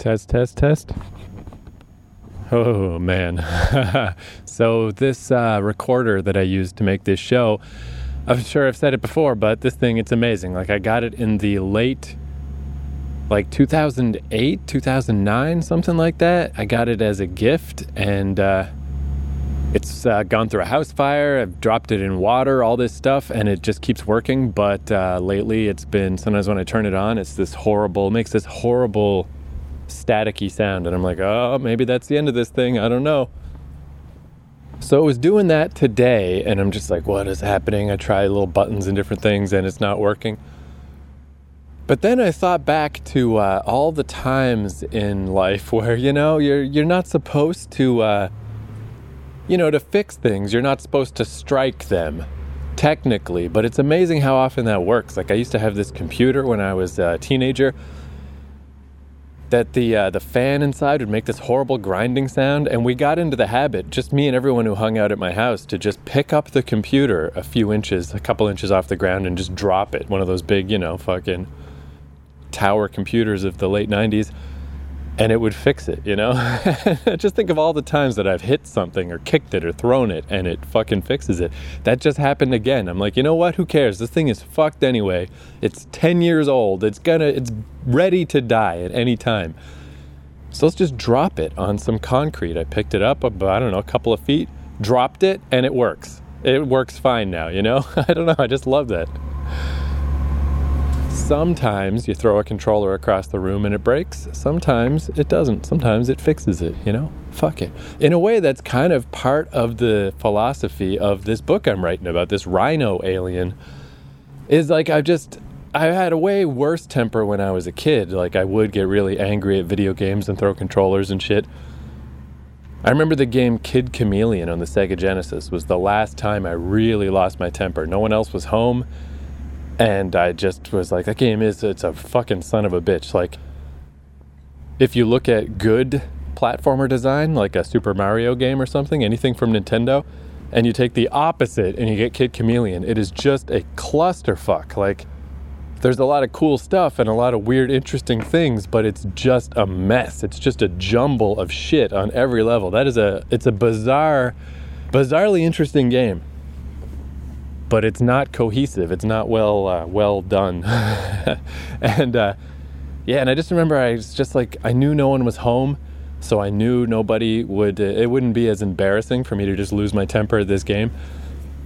Test, test, test. Oh man. so, this uh, recorder that I used to make this show, I'm sure I've said it before, but this thing, it's amazing. Like, I got it in the late, like 2008, 2009, something like that. I got it as a gift and uh, it's uh, gone through a house fire. I've dropped it in water, all this stuff, and it just keeps working. But uh, lately, it's been sometimes when I turn it on, it's this horrible, makes this horrible staticky sound. And I'm like, oh, maybe that's the end of this thing. I don't know. So it was doing that today, and I'm just like, what is happening? I try little buttons and different things, and it's not working. But then I thought back to uh, all the times in life where you know you're you're not supposed to, uh, you know, to fix things. You're not supposed to strike them, technically. But it's amazing how often that works. Like I used to have this computer when I was a teenager that the uh, the fan inside would make this horrible grinding sound, and we got into the habit, just me and everyone who hung out at my house, to just pick up the computer a few inches, a couple inches off the ground, and just drop it. One of those big, you know, fucking tower computers of the late '90s, and it would fix it. You know, just think of all the times that I've hit something or kicked it or thrown it, and it fucking fixes it. That just happened again. I'm like, you know what? Who cares? This thing is fucked anyway. It's 10 years old. It's gonna. It's ready to die at any time. So let's just drop it on some concrete. I picked it up about, I don't know, a couple of feet, dropped it, and it works. It works fine now, you know? I don't know, I just love that. Sometimes you throw a controller across the room and it breaks. Sometimes it doesn't. Sometimes it fixes it, you know? Fuck it. In a way, that's kind of part of the philosophy of this book I'm writing about, this rhino alien. Is like, I've just, I had a way worse temper when I was a kid. Like, I would get really angry at video games and throw controllers and shit. I remember the game Kid Chameleon on the Sega Genesis was the last time I really lost my temper. No one else was home, and I just was like, that game is, it's a fucking son of a bitch. Like, if you look at good platformer design, like a Super Mario game or something, anything from Nintendo, and you take the opposite and you get Kid Chameleon, it is just a clusterfuck. Like, there's a lot of cool stuff and a lot of weird, interesting things, but it's just a mess. It's just a jumble of shit on every level. That is a, it's a bizarre, bizarrely interesting game, but it's not cohesive. It's not well, uh, well done. and uh, yeah, and I just remember I was just like I knew no one was home, so I knew nobody would. It wouldn't be as embarrassing for me to just lose my temper at this game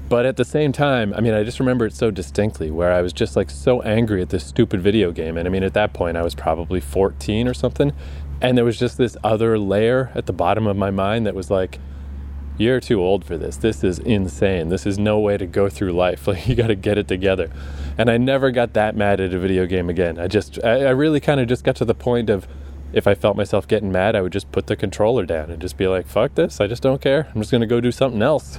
but at the same time, I mean, I just remember it so distinctly where I was just like so angry at this stupid video game. And I mean, at that point, I was probably 14 or something. And there was just this other layer at the bottom of my mind that was like, you're too old for this. This is insane. This is no way to go through life. Like, you got to get it together. And I never got that mad at a video game again. I just, I, I really kind of just got to the point of, if I felt myself getting mad, I would just put the controller down and just be like, fuck this. I just don't care. I'm just going to go do something else.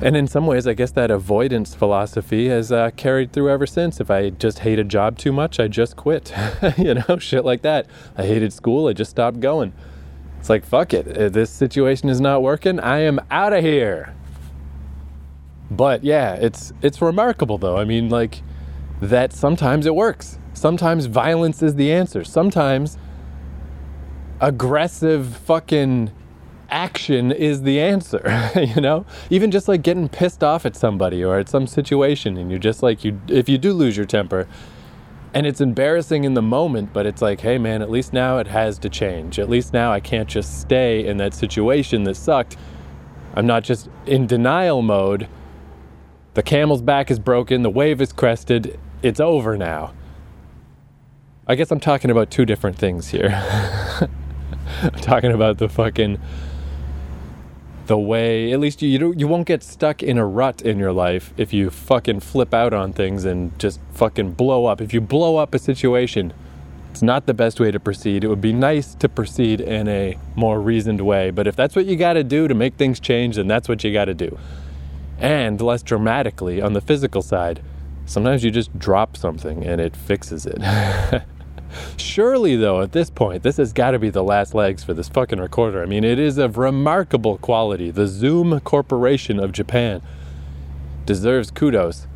And in some ways, I guess that avoidance philosophy has uh, carried through ever since. If I just hate a job too much, I just quit. you know, shit like that. I hated school, I just stopped going. It's like, fuck it. Uh, this situation is not working, I am out of here. But yeah, it's it's remarkable though. I mean, like that sometimes it works. Sometimes violence is the answer. Sometimes aggressive fucking action is the answer you know even just like getting pissed off at somebody or at some situation and you're just like you if you do lose your temper and it's embarrassing in the moment but it's like hey man at least now it has to change. At least now i can't just stay in that situation that sucked. I'm not just in denial mode. The camel's back is broken. The wave is crested. It's over now. I guess i'm talking about two different things here. I'm talking about the fucking the way at least you you, you won't get stuck in a rut in your life if you fucking flip out on things and just fucking blow up. If you blow up a situation it's not the best way to proceed. It would be nice to proceed in a more reasoned way but if that's what you got to do to make things change then that's what you got to do. And less dramatically on the physical side sometimes you just drop something and it fixes it Surely, though, at this point, this has got to be the last legs for this fucking recorder. I mean, it is of remarkable quality. The Zoom Corporation of Japan deserves kudos.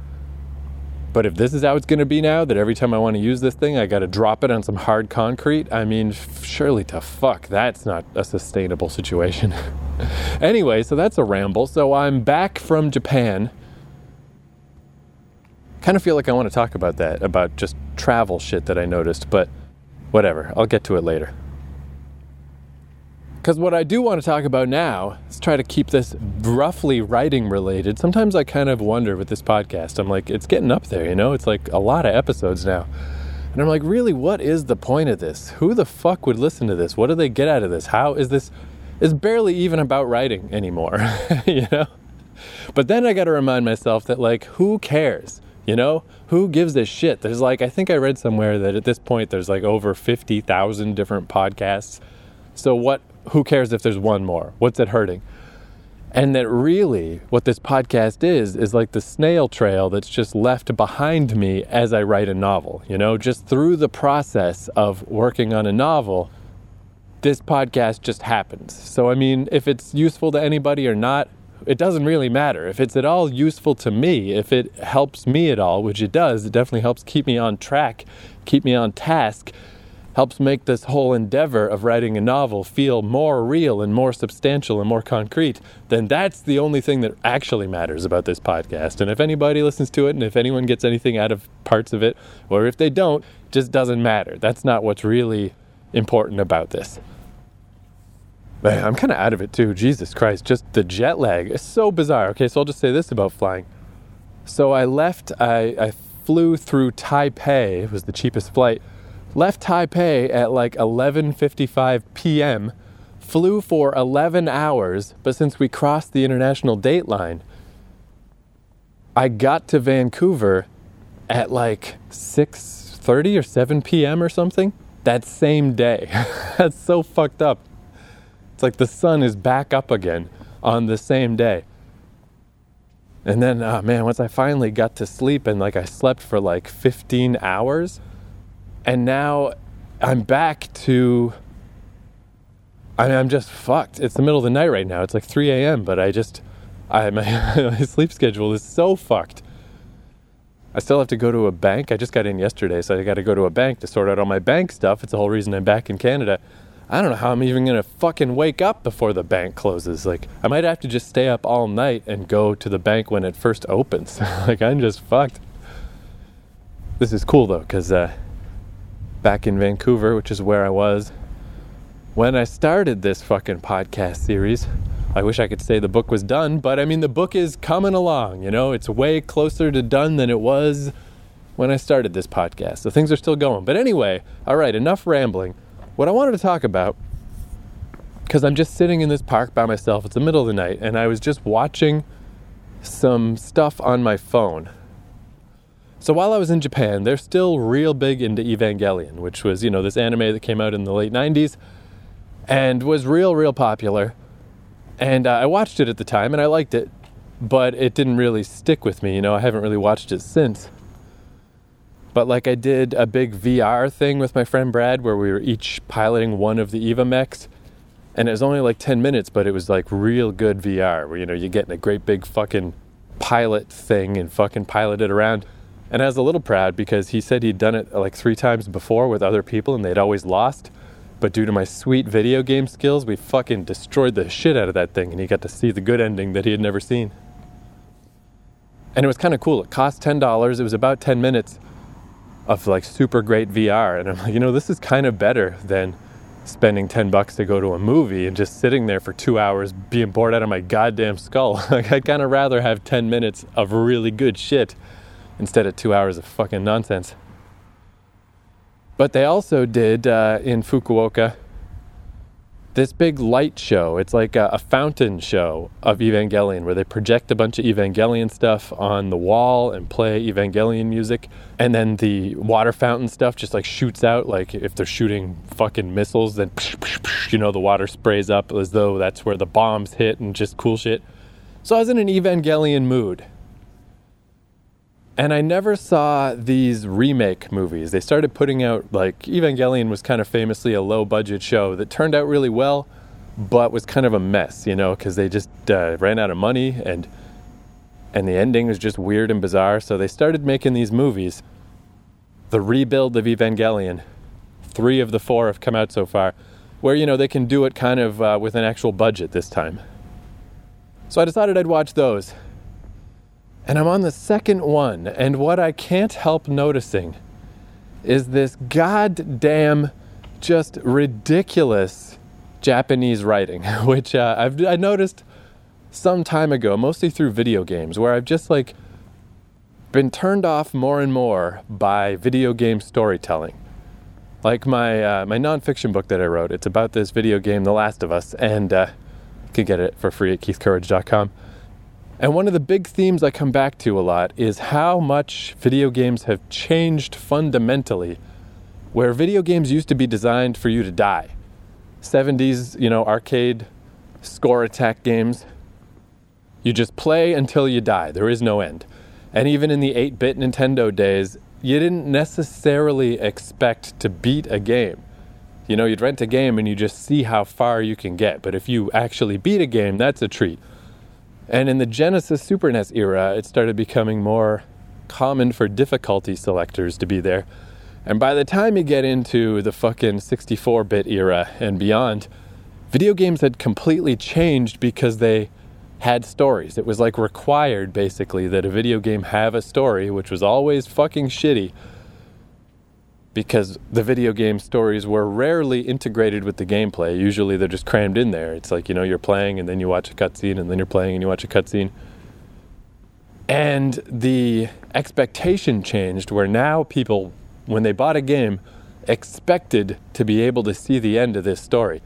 But if this is how it's going to be now, that every time I want to use this thing, I got to drop it on some hard concrete, I mean, surely to fuck, that's not a sustainable situation. anyway, so that's a ramble. So I'm back from Japan. Kind of feel like I want to talk about that, about just travel shit that I noticed, but whatever, I'll get to it later. Because what I do want to talk about now is try to keep this roughly writing related. Sometimes I kind of wonder with this podcast, I'm like, it's getting up there, you know? It's like a lot of episodes now. And I'm like, really, what is the point of this? Who the fuck would listen to this? What do they get out of this? How is this? It's barely even about writing anymore, you know? But then I got to remind myself that, like, who cares? You know, who gives a shit? There's like, I think I read somewhere that at this point there's like over 50,000 different podcasts. So what who cares if there's one more? What's it hurting? And that really, what this podcast is, is like the snail trail that's just left behind me as I write a novel. You know, just through the process of working on a novel, this podcast just happens. So, I mean, if it's useful to anybody or not, it doesn't really matter. If it's at all useful to me, if it helps me at all, which it does, it definitely helps keep me on track, keep me on task helps make this whole endeavor of writing a novel feel more real and more substantial and more concrete, then that's the only thing that actually matters about this podcast. And if anybody listens to it and if anyone gets anything out of parts of it, or if they don't, just doesn't matter. That's not what's really important about this. Man, I'm kind of out of it too. Jesus Christ, just the jet lag is so bizarre. Okay, so I'll just say this about flying. So I left, I, I flew through Taipei, it was the cheapest flight left Taipei at like 11:55 p.m. Flew for 11 hours, but since we crossed the international date line, I got to Vancouver at like 6:30 or 7 p.m. or something that same day. That's so fucked up. It's like the sun is back up again on the same day. And then, oh man, once I finally got to sleep and like I slept for like 15 hours, and now I'm back to. I mean, I'm just fucked. It's the middle of the night right now. It's like 3 a.m., but I just. I, my, my sleep schedule is so fucked. I still have to go to a bank. I just got in yesterday, so I got to go to a bank to sort out all my bank stuff. It's the whole reason I'm back in Canada. I don't know how I'm even going to fucking wake up before the bank closes. Like, I might have to just stay up all night and go to the bank when it first opens. like, I'm just fucked. This is cool though, because uh, back in Vancouver, which is where I was when I started this fucking podcast series. I wish I could say the book was done, but I mean, the book is coming along, you know, it's way closer to done than it was when I started this podcast. So things are still going. But anyway, all right, enough rambling. What I wanted to talk about, because I'm just sitting in this park by myself, it's the middle of the night, and I was just watching some stuff on my phone so while I was in Japan, they're still real big into Evangelion, which was, you know, this anime that came out in the late 90s and was real, real popular. And uh, I watched it at the time and I liked it, but it didn't really stick with me. You know, I haven't really watched it since. But like I did a big VR thing with my friend Brad where we were each piloting one of the Eva mechs. And it was only like 10 minutes, but it was like real good VR where, you know, you're getting a great big fucking pilot thing and fucking pilot it around. And I was a little proud because he said he'd done it like three times before with other people and they'd always lost. But due to my sweet video game skills, we fucking destroyed the shit out of that thing and he got to see the good ending that he had never seen. And it was kind of cool. It cost $10. It was about 10 minutes of like super great VR. And I'm like, you know, this is kind of better than spending 10 bucks to go to a movie and just sitting there for two hours being bored out of my goddamn skull. like, I'd kind of rather have 10 minutes of really good shit instead of two hours of fucking nonsense. But they also did uh, in Fukuoka this big light show. It's like a, a, fountain show of Evangelion where they project a bunch of Evangelion stuff on the wall and play Evangelion music. And then the water fountain stuff just like shoots out. Like if they're shooting fucking missiles, then you know, the water sprays up as though that's where the bombs hit and just cool shit. So I was in an Evangelion mood. And I never saw these remake movies. They started putting out, like, Evangelion was kind of famously a low budget show that turned out really well, but was kind of a mess, you know, because they just uh, ran out of money and and the ending was just weird and bizarre. So they started making these movies. The rebuild of Evangelion. Three of the four have come out so far, where you know they can do it kind of uh, with an actual budget this time. So I decided I'd watch those. And I'm on the second one, and what I can't help noticing is this goddamn just ridiculous Japanese writing, which uh, I've I noticed some time ago, mostly through video games, where I've just like been turned off more and more by video game storytelling. Like my uh, my nonfiction book that I wrote, it's about this video game, The Last of Us, and uh, you can get it for free at keithcourage.com. And one of the big themes I come back to a lot is how much video games have changed fundamentally. Where video games used to be designed for you to die. 70s, you know, arcade score attack games you just play until you die. There is no end. And even in the 8 bit Nintendo days, you didn't necessarily expect to beat a game. You know, you'd rent a game and you just see how far you can get. But if you actually beat a game, that's a treat. And in the Genesis Super NES era, it started becoming more common for difficulty selectors to be there. And by the time you get into the fucking 64 bit era and beyond, video games had completely changed because they had stories. It was like required, basically, that a video game have a story, which was always fucking shitty because the video game stories were rarely integrated with the gameplay. Usually they're just crammed in there. It's like, you know, you're playing and then you watch a cutscene and then you're playing and you watch a cutscene. And the expectation changed where now people, when they bought a game, expected to be able to see the end of this story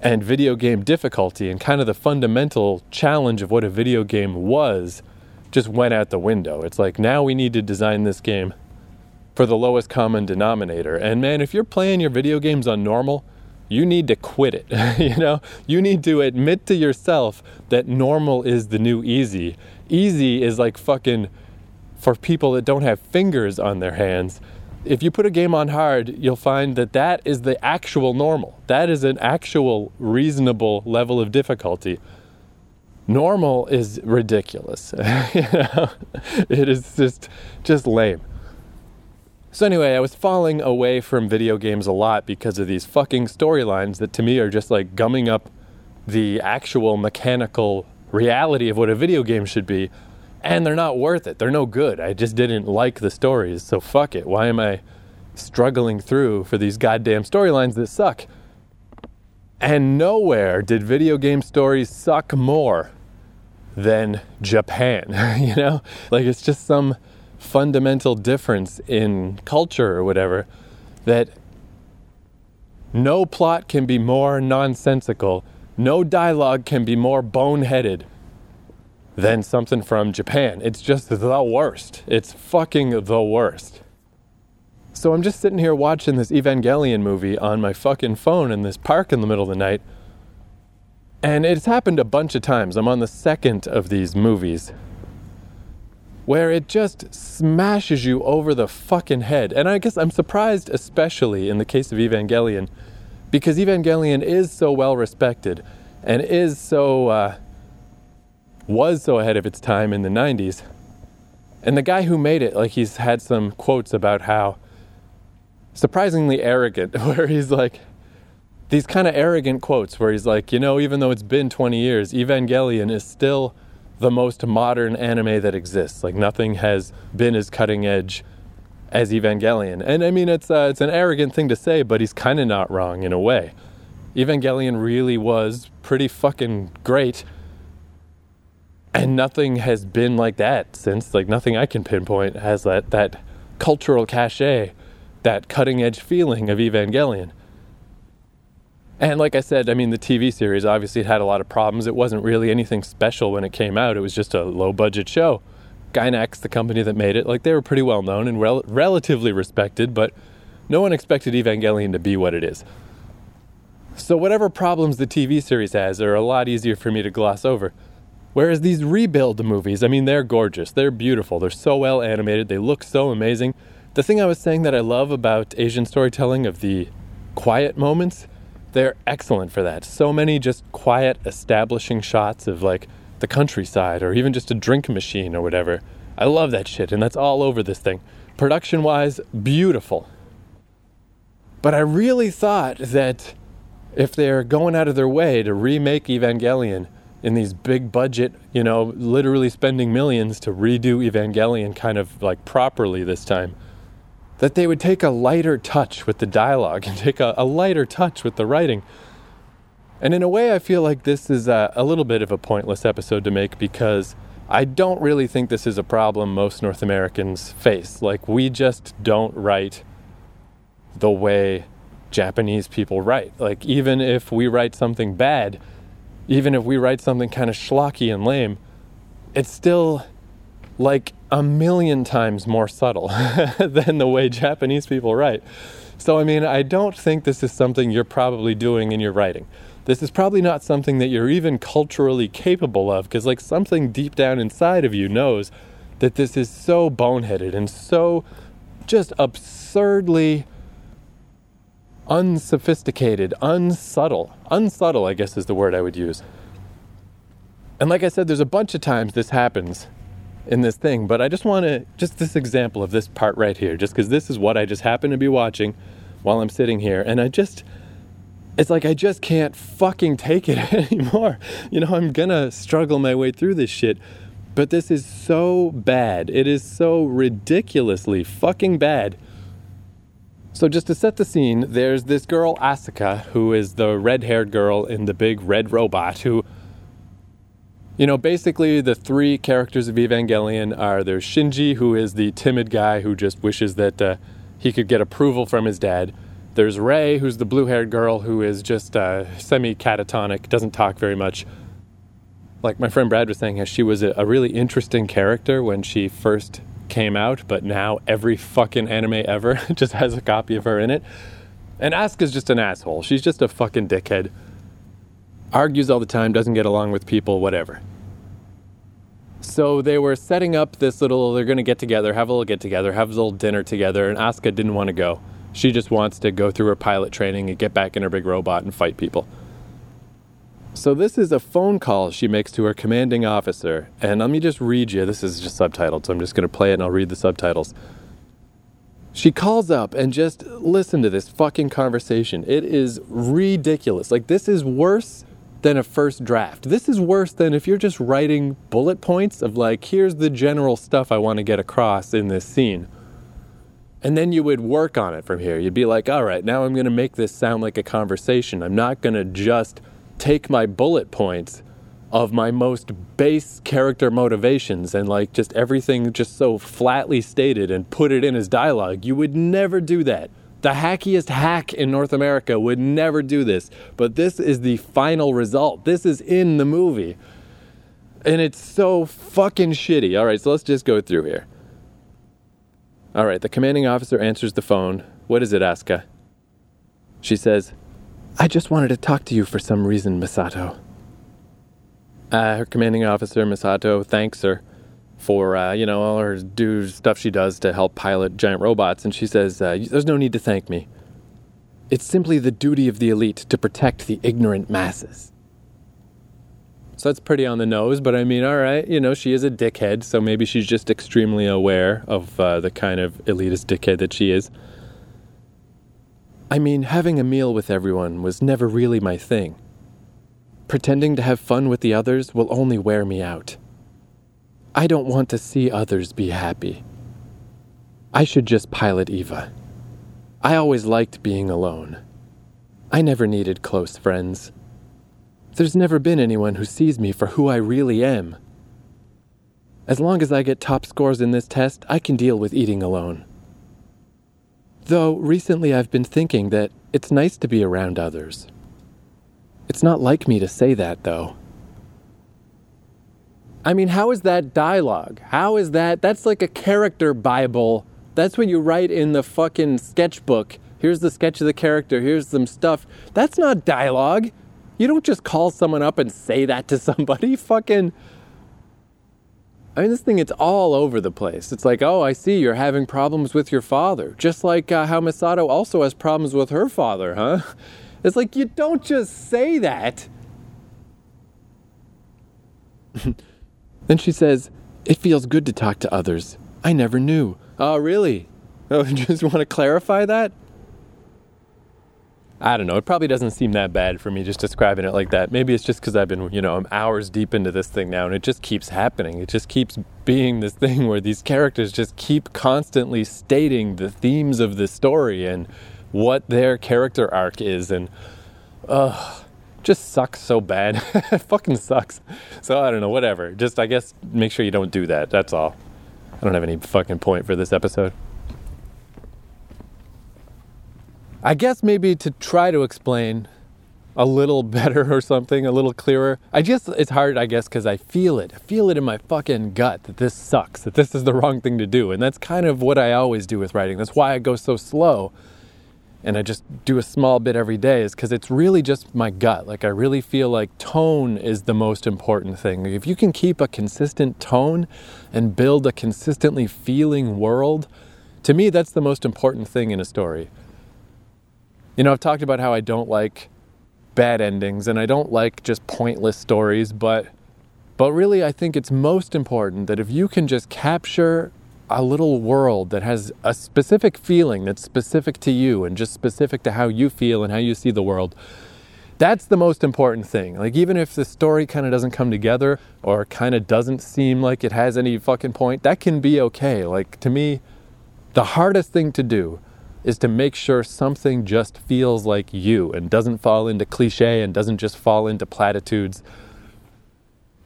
and video game difficulty and kind of the fundamental challenge of what a video game was just went out the window. It's like now we need to design this game for the lowest common denominator. And man, if you're playing your video games on normal, you need to quit it. you know, you need to admit to yourself that normal is the new easy. Easy is like fucking for people that don't have fingers on their hands if you put a game on hard, you'll find that that is the actual normal. That is an actual reasonable level of difficulty. Normal is ridiculous. you know? It is just just lame. So anyway, I was falling away from video games a lot because of these fucking storylines that to me are just like gumming up the actual mechanical reality of what a video game should be and they're not worth it. They're no good. I just didn't like the stories, so fuck it. Why am I struggling through for these goddamn storylines that suck? And nowhere did video game stories suck more than Japan, you know? Like it's just some fundamental difference in culture or whatever that no plot can be more nonsensical, no dialogue can be more boneheaded than something from Japan. It's just the worst. It's fucking the worst. So I'm just sitting here watching this Evangelion movie on my fucking phone in this park in the middle of the night. And it's happened a bunch of times. I'm on the second of these movies where it just smashes you over the fucking head. And I guess I'm surprised, especially in the case of Evangelion, because Evangelion is so well respected and is so uh, was so ahead of its time in the 90s. And the guy who made it, like, he's had some quotes about how surprisingly arrogant, where he's like, these kind of arrogant quotes where he's like, you know, even though it's been 20 years, Evangelion is still the most modern anime that exists. Like, nothing has been as cutting edge as Evangelion. And I mean, it's, uh, it's an arrogant thing to say, but he's kind of not wrong in a way. Evangelion really was pretty fucking great and nothing has been like that since like nothing i can pinpoint has that that cultural cachet that cutting edge feeling of evangelion and like i said i mean the tv series obviously had a lot of problems it wasn't really anything special when it came out it was just a low budget show gainax the company that made it like they were pretty well known and rel- relatively respected but no one expected evangelion to be what it is so whatever problems the tv series has are a lot easier for me to gloss over Whereas these rebuild movies, I mean, they're gorgeous. They're beautiful. They're so well animated. They look so amazing. The thing I was saying that I love about Asian storytelling of the quiet moments, they're excellent for that. So many just quiet, establishing shots of like the countryside or even just a drink machine or whatever. I love that shit, and that's all over this thing. Production wise, beautiful. But I really thought that if they're going out of their way to remake Evangelion in these big budget, you know, literally spending millions to redo Evangelion kind of like properly this time, that they would take a lighter touch with the dialogue and take a, a lighter touch with the writing. And in a way, I feel like this is a, a little bit of a pointless episode to make because I don't really think this is a problem most North Americans face. Like, we just don't write the way Japanese people write. Like, even if we write something bad, even if we write something kind of schlocky and lame, it's still like a million times more subtle than the way Japanese people write. So, I mean, I don't think this is something you're probably doing in your writing. This is probably not something that you're even culturally capable of because, like, something deep down inside of you knows that this is so boneheaded and so just absurdly unsophisticated, unsubtle. Unsubtle, I guess, is the word I would use. And like I said, there's a bunch of times this happens in this thing, but I just want to, just this example of this part right here, just because this is what I just happen to be watching while I'm sitting here. And I just, it's like I just can't fucking take it anymore. You know, I'm gonna struggle my way through this shit. But this is so bad. It is so ridiculously fucking bad so, just to set the scene, there's this girl, Asuka, who is the red haired girl in the big red robot, who, you know, basically the three characters of Evangelion are there's Shinji, who is the timid guy who just wishes that uh, he could get approval from his dad. There's Rei, who's the blue haired girl who is just uh, semi catatonic, doesn't talk very much. Like my friend Brad was saying, she was a, a really interesting character when she first came out, but now every fucking anime ever just has a copy of her in it. And Asuka's just an asshole. She's just a fucking dickhead. Argues all the time, doesn't get along with people, whatever. So they were setting up this little, they're gonna get together, have a little get together, have a little dinner together, and Asuka didn't want to go. She just wants to go through her pilot training and get back in her big robot and fight people. So, this is a phone call she makes to her commanding officer. And let me just read you. This is just subtitled, so I'm just going to play it and I'll read the subtitles. She calls up and just listen to this fucking conversation. It is ridiculous. Like, this is worse than a first draft. This is worse than if you're just writing bullet points of, like, here's the general stuff I want to get across in this scene. And then you would work on it from here. You'd be like, all right, now I'm going to make this sound like a conversation. I'm not going to just take my bullet points of my most base character motivations and like just everything just so flatly stated and put it in as dialogue. You would never do that. The hackiest hack in North America would never do this. But this is the final result. This is in the movie. And it's so fucking shitty. All right, so let's just go through here. All right, the commanding officer answers the phone. What is it, Asuka? She says, I just wanted to talk to you for some reason, Misato. Uh, her commanding officer, Misato, thanks her for, uh, you know, all her do stuff she does to help pilot giant robots, and she says, uh, There's no need to thank me. It's simply the duty of the elite to protect the ignorant masses. So that's pretty on the nose, but I mean, all right, you know, she is a dickhead, so maybe she's just extremely aware of uh, the kind of elitist dickhead that she is. I mean, having a meal with everyone was never really my thing. Pretending to have fun with the others will only wear me out. I don't want to see others be happy. I should just pilot Eva. I always liked being alone. I never needed close friends. There's never been anyone who sees me for who I really am. As long as I get top scores in this test, I can deal with eating alone. Though recently I've been thinking that it's nice to be around others. It's not like me to say that, though. I mean, how is that dialogue? How is that? That's like a character Bible. That's what you write in the fucking sketchbook. Here's the sketch of the character, here's some stuff. That's not dialogue. You don't just call someone up and say that to somebody. Fucking. I mean, this thing, it's all over the place. It's like, oh, I see you're having problems with your father. Just like uh, how Misato also has problems with her father, huh? It's like, you don't just say that. then she says, It feels good to talk to others. I never knew. Oh, really? Oh, just want to clarify that? I don't know. It probably doesn't seem that bad for me just describing it like that. Maybe it's just because I've been, you know, I'm hours deep into this thing now and it just keeps happening. It just keeps being this thing where these characters just keep constantly stating the themes of the story and what their character arc is. And, ugh, just sucks so bad. it fucking sucks. So I don't know, whatever. Just, I guess, make sure you don't do that. That's all. I don't have any fucking point for this episode. I guess maybe to try to explain a little better or something, a little clearer. I just, it's hard, I guess, because I feel it. I feel it in my fucking gut that this sucks, that this is the wrong thing to do. And that's kind of what I always do with writing. That's why I go so slow and I just do a small bit every day, is because it's really just my gut. Like, I really feel like tone is the most important thing. If you can keep a consistent tone and build a consistently feeling world, to me, that's the most important thing in a story. You know, I've talked about how I don't like bad endings and I don't like just pointless stories, but but really I think it's most important that if you can just capture a little world that has a specific feeling that's specific to you and just specific to how you feel and how you see the world. That's the most important thing. Like, even if the story kind of doesn't come together or kind of doesn't seem like it has any fucking point, that can be okay. Like, to me, the hardest thing to do is to make sure something just feels like you and doesn't fall into cliche and doesn't just fall into platitudes.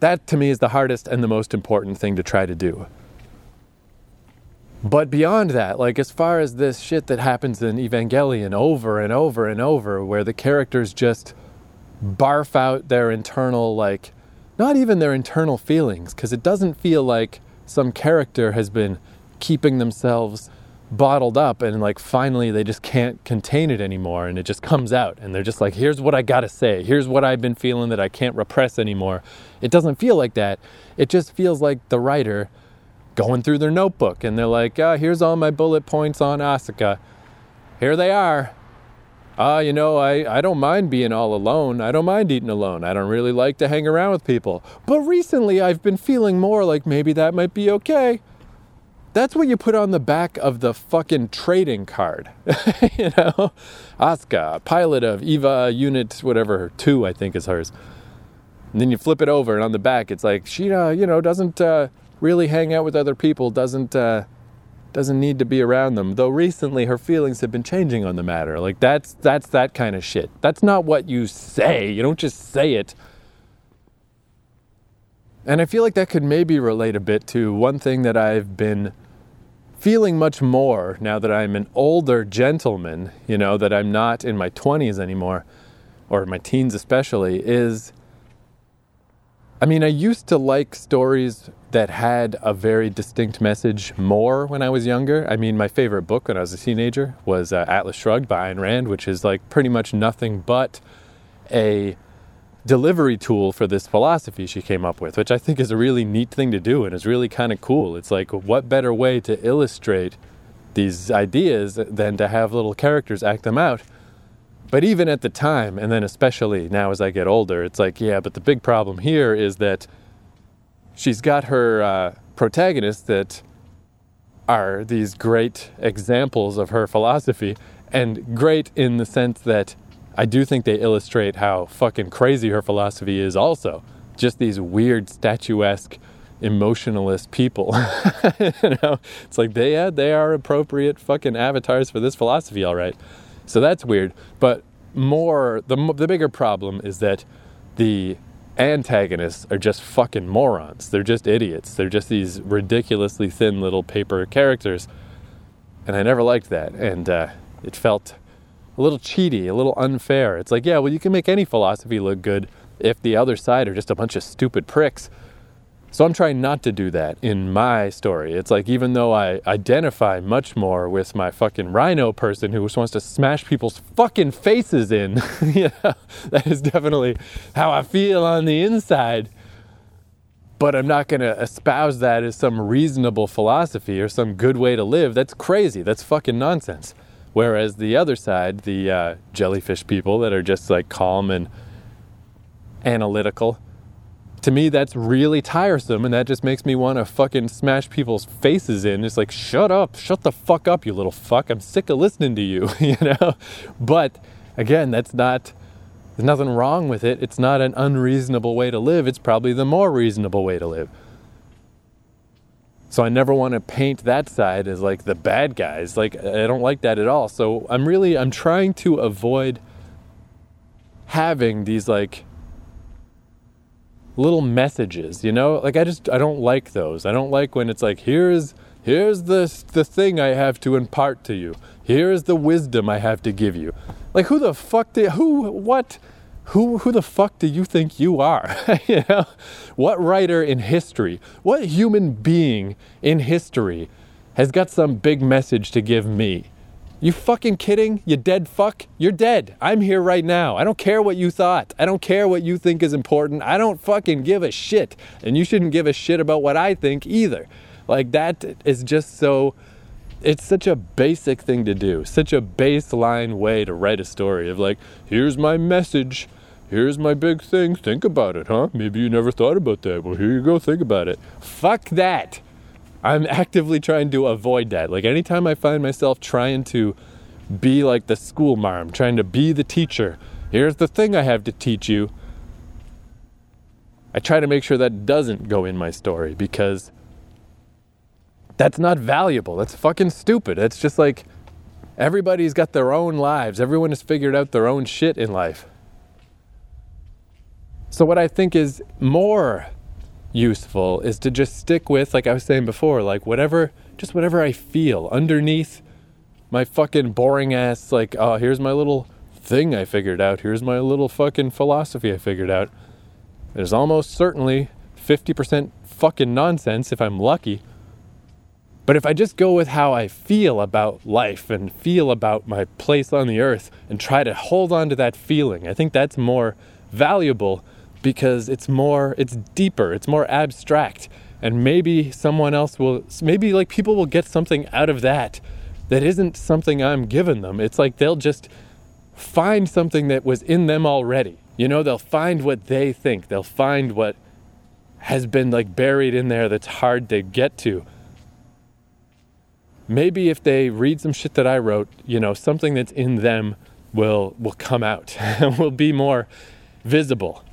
That to me is the hardest and the most important thing to try to do. But beyond that, like as far as this shit that happens in Evangelion over and over and over, where the characters just barf out their internal, like, not even their internal feelings, because it doesn't feel like some character has been keeping themselves bottled up and like finally they just can't contain it anymore and it just comes out and they're just like here's what I got to say. Here's what I've been feeling that I can't repress anymore. It doesn't feel like that. It just feels like the writer going through their notebook and they're like oh, here's all my bullet points on Asuka. Here they are. Ah uh, you know I, I don't mind being all alone. I don't mind eating alone. I don't really like to hang around with people. But recently I've been feeling more like maybe that might be okay. That's what you put on the back of the fucking trading card. you know, Asuka, pilot of Eva Unit, whatever, two, I think is hers. And then you flip it over, and on the back, it's like she, uh, you know, doesn't uh, really hang out with other people, doesn't uh, doesn't need to be around them. Though recently, her feelings have been changing on the matter. Like that's that's that kind of shit. That's not what you say. You don't just say it. And I feel like that could maybe relate a bit to one thing that I've been feeling much more now that I'm an older gentleman, you know, that I'm not in my 20s anymore, or my teens especially, is I mean, I used to like stories that had a very distinct message more when I was younger. I mean, my favorite book when I was a teenager was uh, Atlas Shrugged by Ayn Rand, which is like pretty much nothing but a delivery tool for this philosophy she came up with, which I think is a really neat thing to do and is really kind of cool. It's like, what better way to illustrate these ideas than to have little characters act them out? But even at the time, and then especially now as I get older, it's like, yeah, but the big problem here is that she's got her uh, protagonists that are these great examples of her philosophy, and great in the sense that I do think they illustrate how fucking crazy her philosophy is also. Just these weird statuesque emotionalist people. you know, it's like they yeah, they are appropriate fucking avatars for this philosophy, all right. So that's weird. But more the the bigger problem is that the antagonists are just fucking morons. They're just idiots. They're just these ridiculously thin little paper characters, and I never liked that. And uh, it felt a little cheaty, a little unfair. It's like, yeah, well, you can make any philosophy look good if the other side are just a bunch of stupid pricks. So I'm trying not to do that in my story. It's like, even though I identify much more with my fucking rhino person who just wants to smash people's fucking faces in, yeah, that is definitely how I feel on the inside. But I'm not going to espouse that as some reasonable philosophy or some good way to live. That's crazy. That's fucking nonsense. Whereas the other side, the uh, jellyfish people that are just like calm and analytical, to me, that's really tiresome, and that just makes me want to fucking smash people's faces in. It's like, shut up, shut the fuck up, you little fuck. I'm sick of listening to you, you know? But again, that's not, there's nothing wrong with it. It's not an unreasonable way to live. It's probably the more reasonable way to live. So I never want to paint that side as like the bad guys. Like, I don't like that at all. So I'm really, I'm trying to avoid having these like, little messages, you know? Like I just I don't like those. I don't like when it's like here's here's the the thing I have to impart to you. Here's the wisdom I have to give you. Like who the fuck do who what who who the fuck do you think you are? you know? What writer in history, what human being in history has got some big message to give me? You fucking kidding? You dead fuck? You're dead. I'm here right now. I don't care what you thought. I don't care what you think is important. I don't fucking give a shit. And you shouldn't give a shit about what I think either. Like, that is just so. It's such a basic thing to do, such a baseline way to write a story of like, here's my message, here's my big thing, think about it, huh? Maybe you never thought about that. Well, here you go, think about it. Fuck that. I'm actively trying to avoid that. Like anytime I find myself trying to be like the school marm, trying to be the teacher, here's the thing I have to teach you. I try to make sure that doesn't go in my story because that's not valuable. That's fucking stupid. It's just like everybody's got their own lives. Everyone has figured out their own shit in life. So, what I think is more useful is to just stick with, like I was saying before, like whatever, just whatever I feel underneath my fucking boring ass, like, oh, here's my little thing I figured out. Here's my little fucking philosophy I figured out. There's almost certainly 50% fucking nonsense if I'm lucky. But if I just go with how I feel about life and feel about my place on the earth and try to hold on to that feeling, I think that's more valuable because it's more, it's deeper, it's more abstract. And maybe someone else will, maybe like people will get something out of that that isn't something I'm giving them. It's like they'll just find something that was in them already. You know, they'll find what they think, they'll find what has been like buried in there that's hard to get to. Maybe if they read some shit that I wrote, you know, something that's in them will will come out and will be more visible.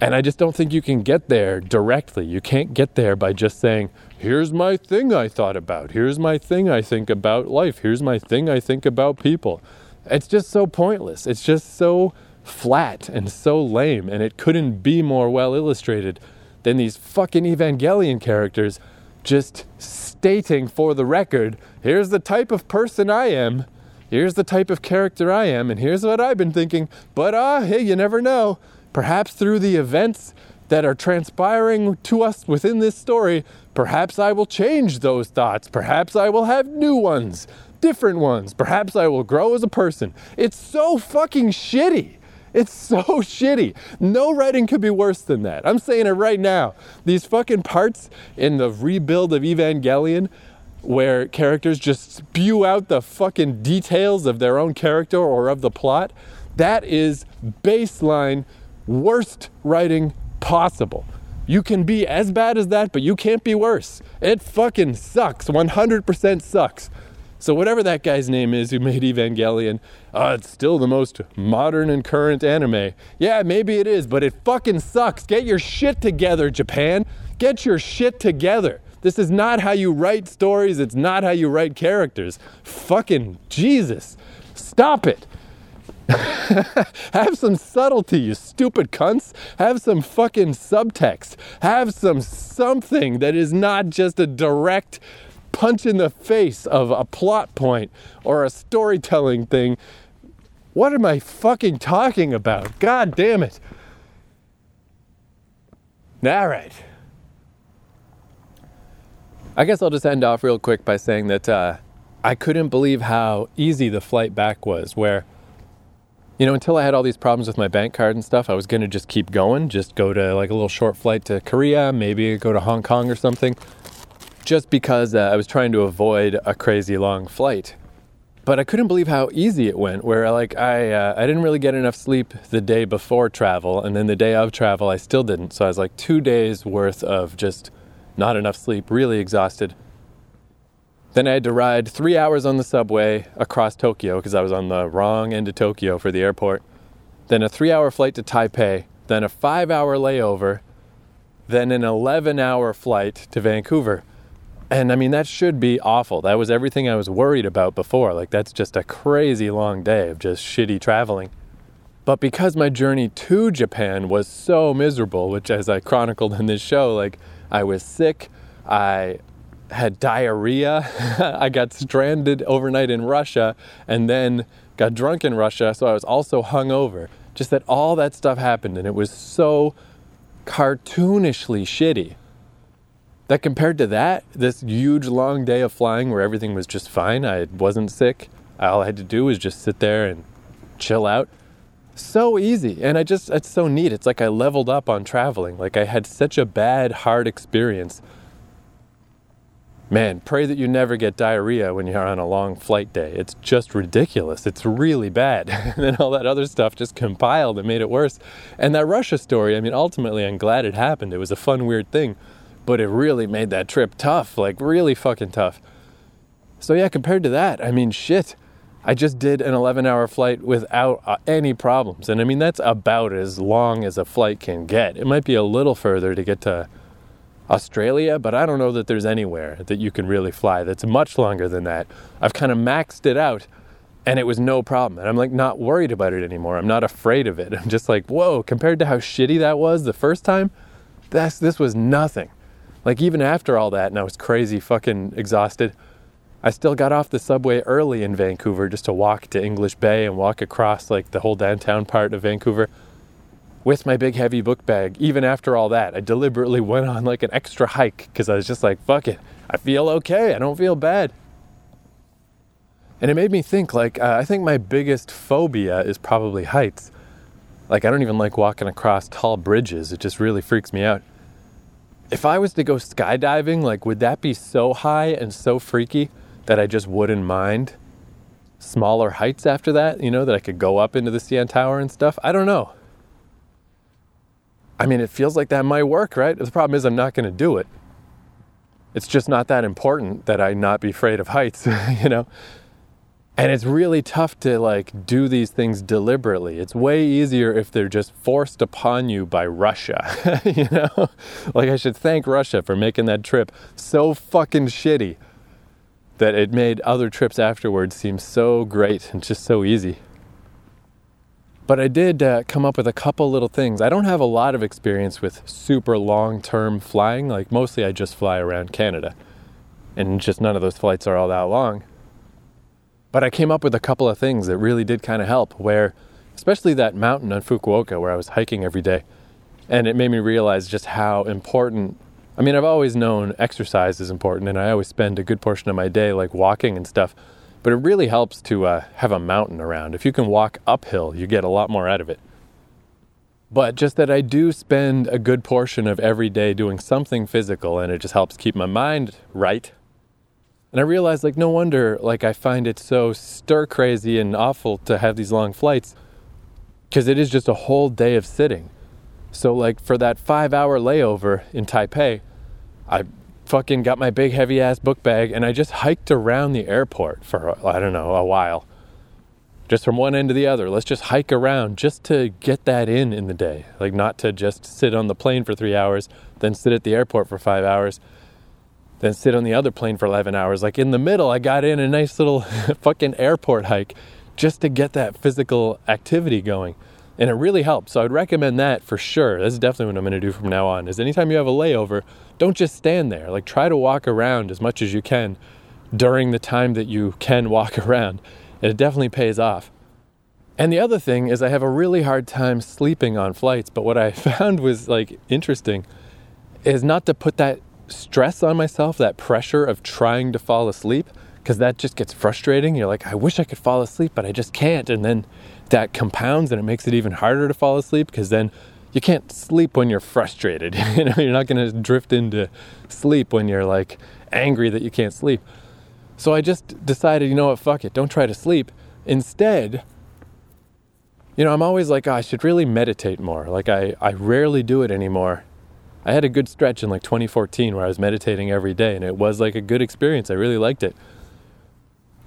And I just don't think you can get there directly. You can't get there by just saying, here's my thing I thought about. Here's my thing I think about life. Here's my thing I think about people. It's just so pointless. It's just so flat and so lame. And it couldn't be more well illustrated than these fucking Evangelion characters just stating for the record here's the type of person I am. Here's the type of character I am. And here's what I've been thinking. But ah, hey, you never know. Perhaps through the events that are transpiring to us within this story, perhaps I will change those thoughts. Perhaps I will have new ones, different ones. Perhaps I will grow as a person. It's so fucking shitty. It's so shitty. No writing could be worse than that. I'm saying it right now. These fucking parts in the rebuild of Evangelion where characters just spew out the fucking details of their own character or of the plot, that is baseline worst writing possible. You can be as bad as that, but you can't be worse. It fucking sucks. 100% sucks. So, whatever that guy's name is who made Evangelion, uh, it's still the most modern and current anime. Yeah, maybe it is, but it fucking sucks. Get your shit together, Japan. Get your shit together. This is not how you write stories, it's not how you write characters. Fucking Jesus. Stop it. Have some subtlety, you stupid cunts. Have some fucking subtext. Have some something that is not just a direct punch in the face of a plot point or a storytelling thing. What am I fucking talking about? God damn it. All right. I guess I'll just end off real quick by saying that uh, I couldn't believe how easy the flight back was, where you know, until I had all these problems with my bank card and stuff, I was going to just keep going, just go to like a little short flight to Korea, maybe go to Hong Kong or something, just because uh, I was trying to avoid a crazy long flight. but I couldn't believe how easy it went. Where like I uh, I didn't really get enough sleep the day before travel, and then the day of travel I still didn't. So I was like two days worth of just not enough sleep, really exhausted. Then I had to ride three hours on the subway across Tokyo because I was on the wrong end of Tokyo for the airport. Then a three-hour flight to Taipei. Then a five-hour layover. Then an 11-hour flight to Vancouver. And I mean, that should be awful. That was everything I was worried about before. Like, that's just a crazy long day of just shitty traveling. But because my journey to Japan was so miserable, which, as I chronicled in this show, like, I was sick, I had diarrhea, I got stranded overnight in Russia, and then got drunk in Russia, so I was also hungover. Just that all that stuff happened, and it was so cartoonishly shitty that compared to that, this huge long day of flying where everything was just fine, I wasn't sick. All I had to do was just sit there and chill out. So easy. And I just, it's so neat. It's like I leveled up on traveling. Like I had such a bad, hard experience. Man, pray that you never get diarrhea when you're on a long flight day. It's just ridiculous. It's really bad. and then all that other stuff just compiled and made it worse. And that Russia story, I mean, ultimately, I'm glad it happened. It was a fun, weird thing but it really made that trip tough, like really fucking tough. So yeah, compared to that, I mean, shit. I just did an 11 hour flight without uh, any problems. And I mean, that's about as long as a flight can get. It might be a little further to get to Australia, but I don't know that there's anywhere that you can really fly that's much longer than that. I've kind of maxed it out and it was no problem. And I'm like not worried about it anymore. I'm not afraid of it. I'm just like, whoa, compared to how shitty that was the first time, that's, this was nothing. Like even after all that, and I was crazy fucking exhausted, I still got off the subway early in Vancouver just to walk to English Bay and walk across like the whole downtown part of Vancouver with my big heavy book bag. Even after all that, I deliberately went on like an extra hike because I was just like, fuck it, I feel okay, I don't feel bad. And it made me think like, uh, I think my biggest phobia is probably heights. Like, I don't even like walking across tall bridges, it just really freaks me out if I was to go skydiving, like, would that be so high and so freaky that I just wouldn't mind smaller heights after that? You know, that I could go up into the CN Tower and stuff? I don't know. I mean, it feels like that might work, right? The problem is, I'm not going to do it. It's just not that important that I not be afraid of heights, you know? And it's really tough to like do these things deliberately. It's way easier if they're just forced upon you by Russia. you know? Like I should thank Russia for making that trip so fucking shitty that it made other trips afterwards seem so great and just so easy. But I did uh, come up with a couple little things. I don't have a lot of experience with super long term flying. Like mostly I just fly around Canada. And just none of those flights are all that long. But I came up with a couple of things that really did kind of help, where, especially that mountain on Fukuoka where I was hiking every day. And it made me realize just how important. I mean, I've always known exercise is important, and I always spend a good portion of my day like walking and stuff. But it really helps to uh, have a mountain around. If you can walk uphill, you get a lot more out of it. But just that I do spend a good portion of every day doing something physical, and it just helps keep my mind right and I realized, like, no wonder, like, I find it so stir crazy and awful to have these long flights because it is just a whole day of sitting. So, like, for that five hour layover in Taipei, I fucking got my big heavy ass book bag and I just hiked around the airport for, I don't know, a while. Just from one end to the other. Let's just hike around just to get that in in the day. Like, not to just sit on the plane for three hours, then sit at the airport for five hours then sit on the other plane for 11 hours. Like in the middle, I got in a nice little fucking airport hike just to get that physical activity going. And it really helps. So I'd recommend that for sure. That's definitely what I'm going to do from now on. Is anytime you have a layover, don't just stand there. Like try to walk around as much as you can during the time that you can walk around. And it definitely pays off. And the other thing is I have a really hard time sleeping on flights, but what I found was like interesting is not to put that stress on myself, that pressure of trying to fall asleep, because that just gets frustrating. You're like, I wish I could fall asleep, but I just can't. And then that compounds and it makes it even harder to fall asleep because then you can't sleep when you're frustrated. you know, you're not going to drift into sleep when you're like angry that you can't sleep. So I just decided, you know what, fuck it, don't try to sleep. Instead, you know, I'm always like, oh, I should really meditate more. Like, I, I rarely do it anymore. I had a good stretch in like 2014 where I was meditating every day, and it was like a good experience. I really liked it.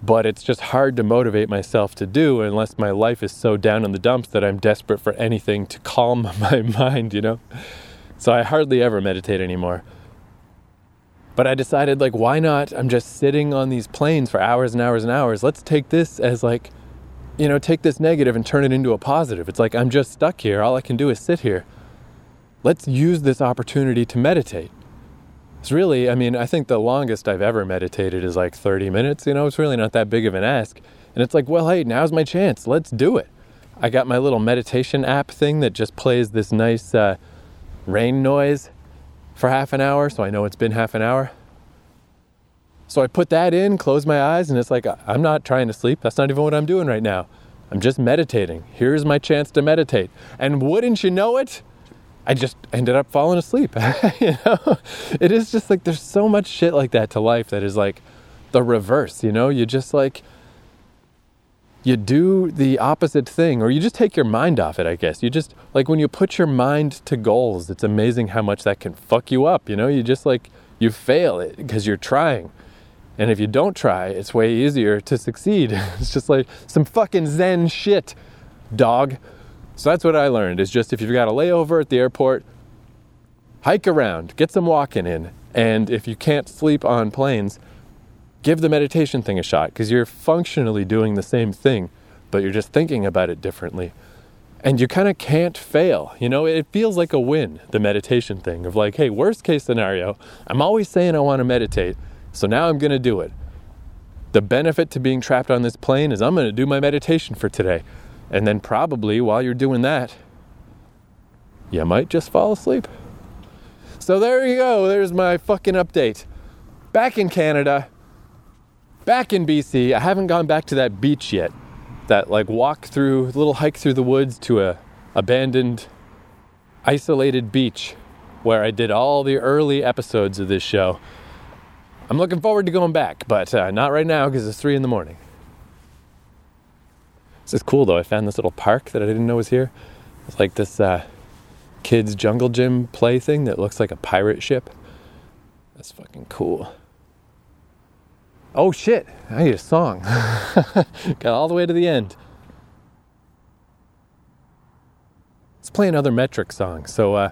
But it's just hard to motivate myself to do unless my life is so down in the dumps that I'm desperate for anything to calm my mind, you know? So I hardly ever meditate anymore. But I decided, like, why not? I'm just sitting on these planes for hours and hours and hours. Let's take this as, like, you know, take this negative and turn it into a positive. It's like, I'm just stuck here. All I can do is sit here. Let's use this opportunity to meditate. It's really, I mean, I think the longest I've ever meditated is like 30 minutes. You know, it's really not that big of an ask. And it's like, well, hey, now's my chance. Let's do it. I got my little meditation app thing that just plays this nice uh, rain noise for half an hour, so I know it's been half an hour. So I put that in, close my eyes, and it's like, I'm not trying to sleep. That's not even what I'm doing right now. I'm just meditating. Here's my chance to meditate. And wouldn't you know it? I just ended up falling asleep. you know, it is just like there's so much shit like that to life that is like the reverse. You know, you just like you do the opposite thing or you just take your mind off it i guess. You just like when you put your mind to goals it's amazing how much that can fuck you up you know? You just like you fail it because you're trying. And if you don't try it's way easier to succeed. It's just like some fucking zen shit dog so that's what i learned is just if you've got a layover at the airport hike around get some walking in and if you can't sleep on planes give the meditation thing a shot because you're functionally doing the same thing, but you're just thinking about it differently. And you kind of can't fail. You know, it feels like a win, the meditation thing of like, hey, worst case scenario, I'm always saying I want to meditate, so now I'm going to do it. The benefit to being trapped on this plane is I'm going to do my meditation for today. And then probably while you're doing that, you might just fall asleep. So there you go. There's my fucking update. Back in Canada, back in BC. I haven't gone back to that beach yet. That like walk through, little hike through the woods to a abandoned, isolated beach where I did all the early episodes of this show. I'm looking forward to going back, but uh, not right now because it's three in the morning. This is cool though. I found this little park that I didn't know was here. It's like this uh, kids' jungle gym play thing that looks like a pirate ship. That's fucking cool. Oh shit, I need a song. Got all the way to the end. Let's play another metric song. So, uh,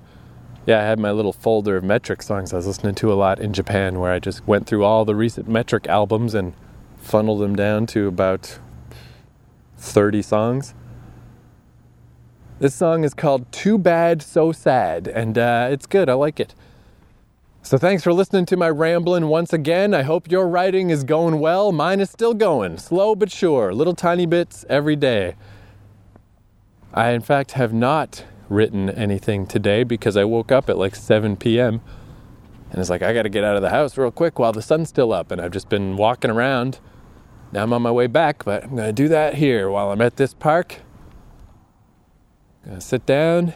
yeah, I had my little folder of metric songs I was listening to a lot in Japan where I just went through all the recent metric albums and funneled them down to about 30 songs. This song is called Too Bad, So Sad, and uh, it's good. I like it. So thanks for listening to my rambling once again. I hope your writing is going well. Mine is still going, slow but sure, little tiny bits every day. I, in fact, have not written anything today because I woke up at like 7 p.m. and it's like, I got to get out of the house real quick while the sun's still up. And I've just been walking around. Now I'm on my way back, but I'm going to do that here while I'm at this park. I'm Gonna sit down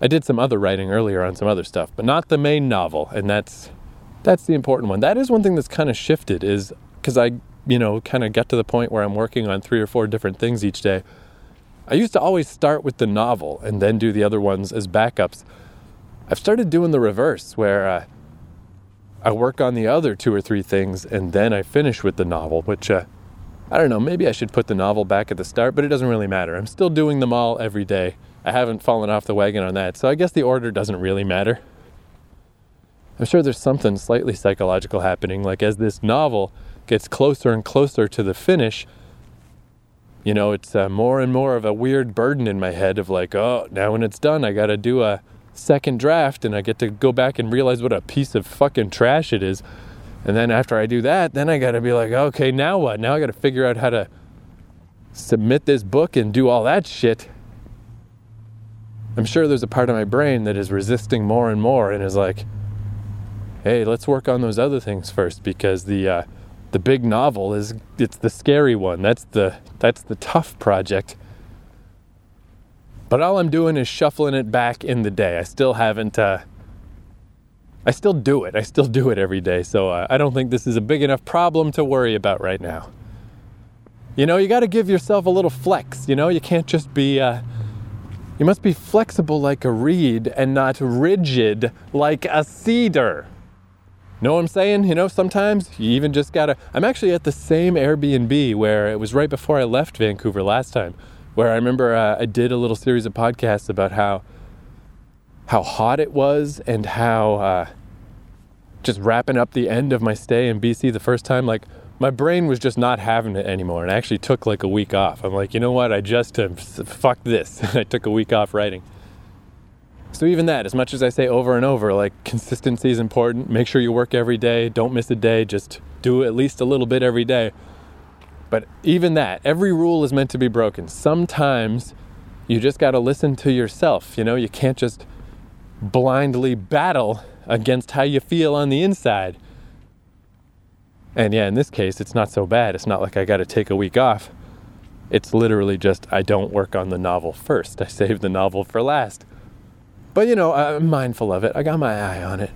I did some other writing earlier on some other stuff, but not the main novel, and that's that's the important one. That is one thing that's kind of shifted is because I, you know, kind of get to the point where I'm working on three or four different things each day. I used to always start with the novel and then do the other ones as backups. I've started doing the reverse where uh, I work on the other two or three things and then I finish with the novel, which uh, I don't know, maybe I should put the novel back at the start, but it doesn't really matter. I'm still doing them all every day. I haven't fallen off the wagon on that. So I guess the order doesn't really matter. I'm sure there's something slightly psychological happening. Like as this novel gets closer and closer to the finish, you know, it's uh, more and more of a weird burden in my head of like, oh, now when it's done, I got to do a second draft and I get to go back and realize what a piece of fucking trash it is. And then after I do that, then I got to be like, okay, now what? Now I got to figure out how to submit this book and do all that shit. I'm sure there's a part of my brain that is resisting more and more and is like, hey, let's work on those other things first because the uh, the big novel is it's the scary one. That's the that's the tough project. But all I'm doing is shuffling it back in the day. I still haven't uh, I still do it. I still do it every day. So uh, I don't think this is a big enough problem to worry about right now. You know, you got to give yourself a little flex. You know, you can't just be, uh, you must be flexible like a reed and not rigid like a cedar. Know what I'm saying? You know, sometimes you even just gotta. I'm actually at the same Airbnb where it was right before I left Vancouver last time, where I remember uh, I did a little series of podcasts about how how hot it was and how uh, just wrapping up the end of my stay in BC the first time, like my brain was just not having it anymore. And I actually took like a week off. I'm like, you know what? I just uh, fuck this. I took a week off writing. So even that, as much as I say over and over, like consistency is important. Make sure you work every day. Don't miss a day. Just do at least a little bit every day. But even that, every rule is meant to be broken. Sometimes you just got to listen to yourself. You know, you can't just blindly battle against how you feel on the inside. And yeah, in this case, it's not so bad. It's not like I got to take a week off. It's literally just I don't work on the novel first. I save the novel for last. But you know, I'm mindful of it. I got my eye on it.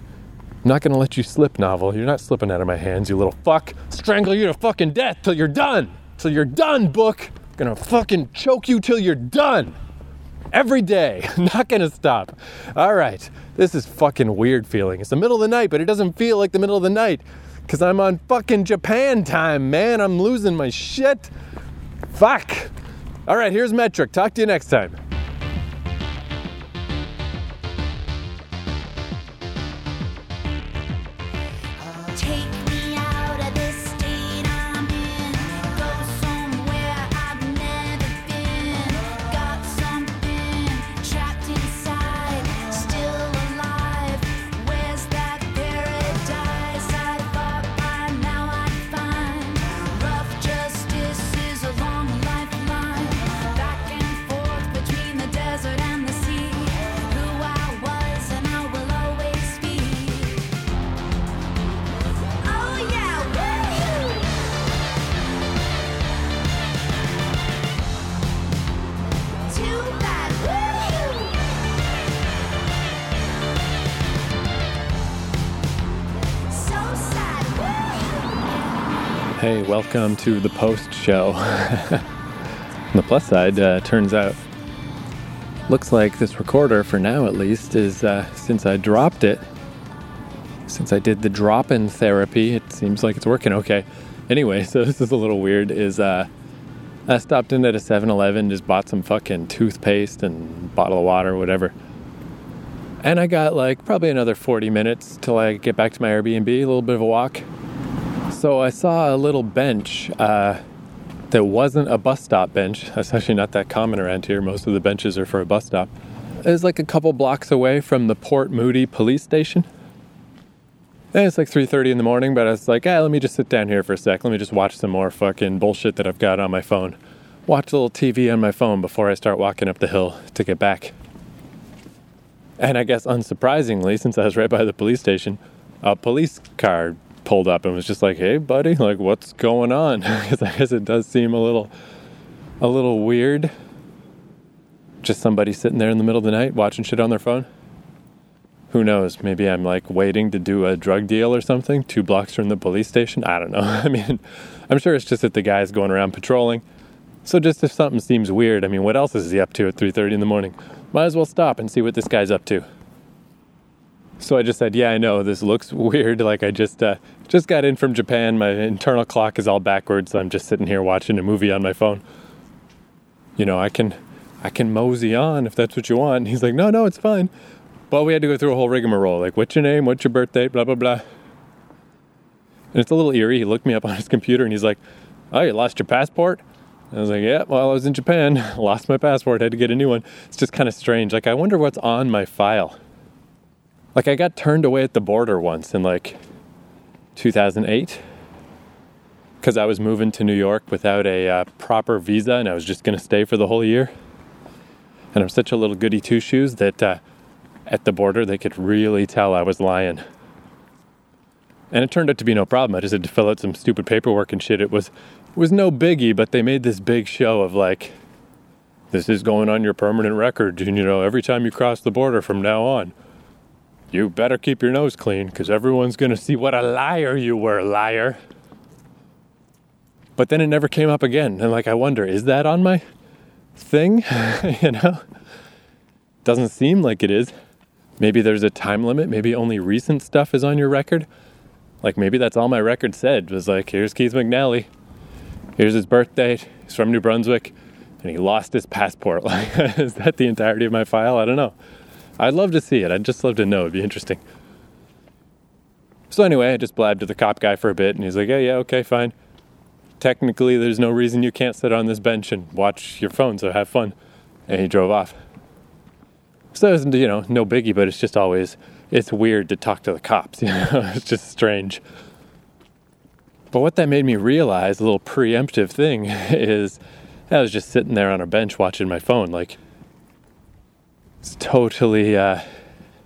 I'm not gonna let you slip, novel. You're not slipping out of my hands, you little fuck. Strangle you to fucking death till you're done. Till you're done, book. Gonna fucking choke you till you're done every day. Not gonna stop. All right, this is fucking weird feeling. It's the middle of the night, but it doesn't feel like the middle of the night because I'm on fucking Japan time, man. I'm losing my shit. Fuck. All right, here's Metric. Talk to you next time. Hey, welcome to the post show. On the plus side, uh, turns out, looks like this recorder, for now at least, is uh, since I dropped it, since I did the drop in therapy, it seems like it's working okay. Anyway, so this is a little weird. Is uh, I stopped in at a 7 Eleven, just bought some fucking toothpaste and bottle of water, whatever. And I got like probably another 40 minutes till I get back to my Airbnb, a little bit of a walk so I saw a little bench uh, that wasn't a bus stop bench. That's actually not that common around here. Most of the benches are for a bus stop. It was like a couple blocks away from the Port Moody police station. And it's like 3:30 in the morning, but I was like, "Ah, let me just sit down here for a sec. Let me just watch some more fucking bullshit that I've got on my phone. Watch a little TV on my phone before I start walking up the hill to get back." And I guess unsurprisingly, since I was right by the police station, a police car pulled up and was just like, "Hey, buddy, like, what's going on?" Because I guess it does seem a little, a little weird. Just somebody sitting there in the middle of the night watching shit on their phone. Who knows? Maybe I'm like waiting to do a drug deal or something, two blocks from the police station. I don't know. I mean, I'm sure it's just that the guy's going around patrolling. So just if something seems weird, I mean, what else is he up to at 3:30 in the morning? Might as well stop and see what this guy's up to. So I just said, "Yeah, I know this looks weird. Like I just uh, just got in from Japan. My internal clock is all backwards, I'm just sitting here watching a movie on my phone. You know, I can I can mosey on if that's what you want." And he's like, "No, no, it's fine." But we had to go through a whole rigmarole, like, "What's your name? What's your birthday? Blah blah blah." And it's a little eerie. He looked me up on his computer and he's like, "Oh, you lost your passport?" I was like, yeah, well, I was in Japan, lost my passport, had to get a new one. It's just kind of strange. Like, I wonder what's on my file. Like I got turned away at the border once in like 2008 because I was moving to New York without a uh, proper visa and I was just going to stay for the whole year. And I'm such a little goody two shoes that uh, at the border they could really tell I was lying. And it turned out to be no problem. I just had to fill out some stupid paperwork and shit. It was it was no biggie, but they made this big show of like this is going on your permanent record and you know every time you cross the border from now on You better keep your nose clean because everyone's going to see what a liar you were, liar. But then it never came up again. And like, I wonder, is that on my thing? you know? Doesn't seem like it is. Maybe there's a time limit. Maybe only recent stuff is on your record. Like, maybe that's all my record said was like, here's Keith McNally. Here's his birth date. He's from New Brunswick. And he lost his passport. Like, is that the entirety of my file? I don't know. I'd love to see it. I'd just love to know. It'd be interesting. So anyway, I just blabbed to the cop guy for a bit, and he's like, "Yeah, yeah, okay, fine. Technically, there's no reason you can't sit on this bench and watch your phone, so have fun." And he drove off. So it's you know no biggie, but it's just always it's weird to talk to the cops. You know, it's just strange. But what that made me realize, a little preemptive thing, is I was just sitting there on a bench watching my phone, like it's totally uh,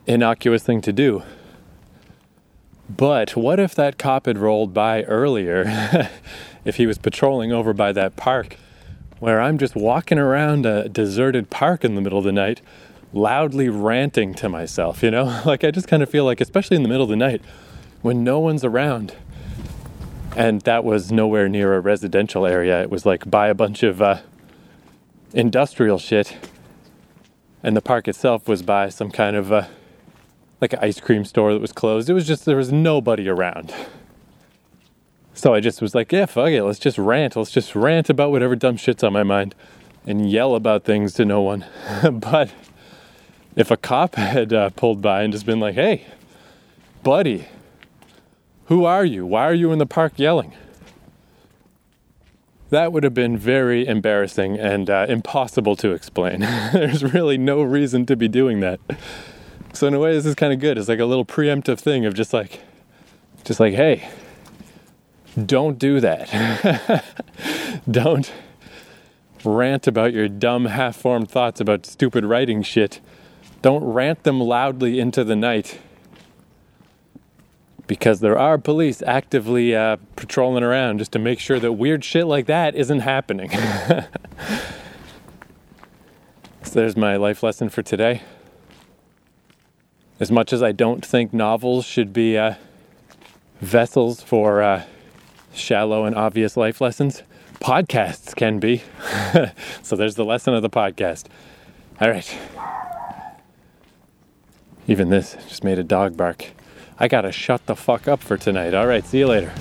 innocuous thing to do. But what if that cop had rolled by earlier? if he was patrolling over by that park where I'm just walking around a deserted park in the middle of the night, loudly ranting to myself, you know? Like I just kind of feel like, especially in the middle of the night, when no one's around, and that was nowhere near a residential area, it was like by a bunch of uh, industrial shit and the park itself was by some kind of uh, like an ice cream store that was closed. It was just there was nobody around. So I just was like, yeah, fuck it, let's just rant. Let's just rant about whatever dumb shit's on my mind and yell about things to no one. but if a cop had uh, pulled by and just been like, hey, buddy, who are you? Why are you in the park yelling? That would have been very embarrassing and uh, impossible to explain. There's really no reason to be doing that. So in a way, this is kind of good. It's like a little preemptive thing of just like, just like, hey, don't do that. don't rant about your dumb, half-formed thoughts about stupid writing shit. Don't rant them loudly into the night because there are police actively uh, patrolling around just to make sure that weird shit like that isn't happening. so there's my life lesson for today. As much as I don't think novels should be uh, vessels for uh, shallow and obvious life lessons, podcasts can be. so there's the lesson of the podcast. All right. Even this just made a dog bark. I gotta shut the fuck up for tonight. All right, see you later.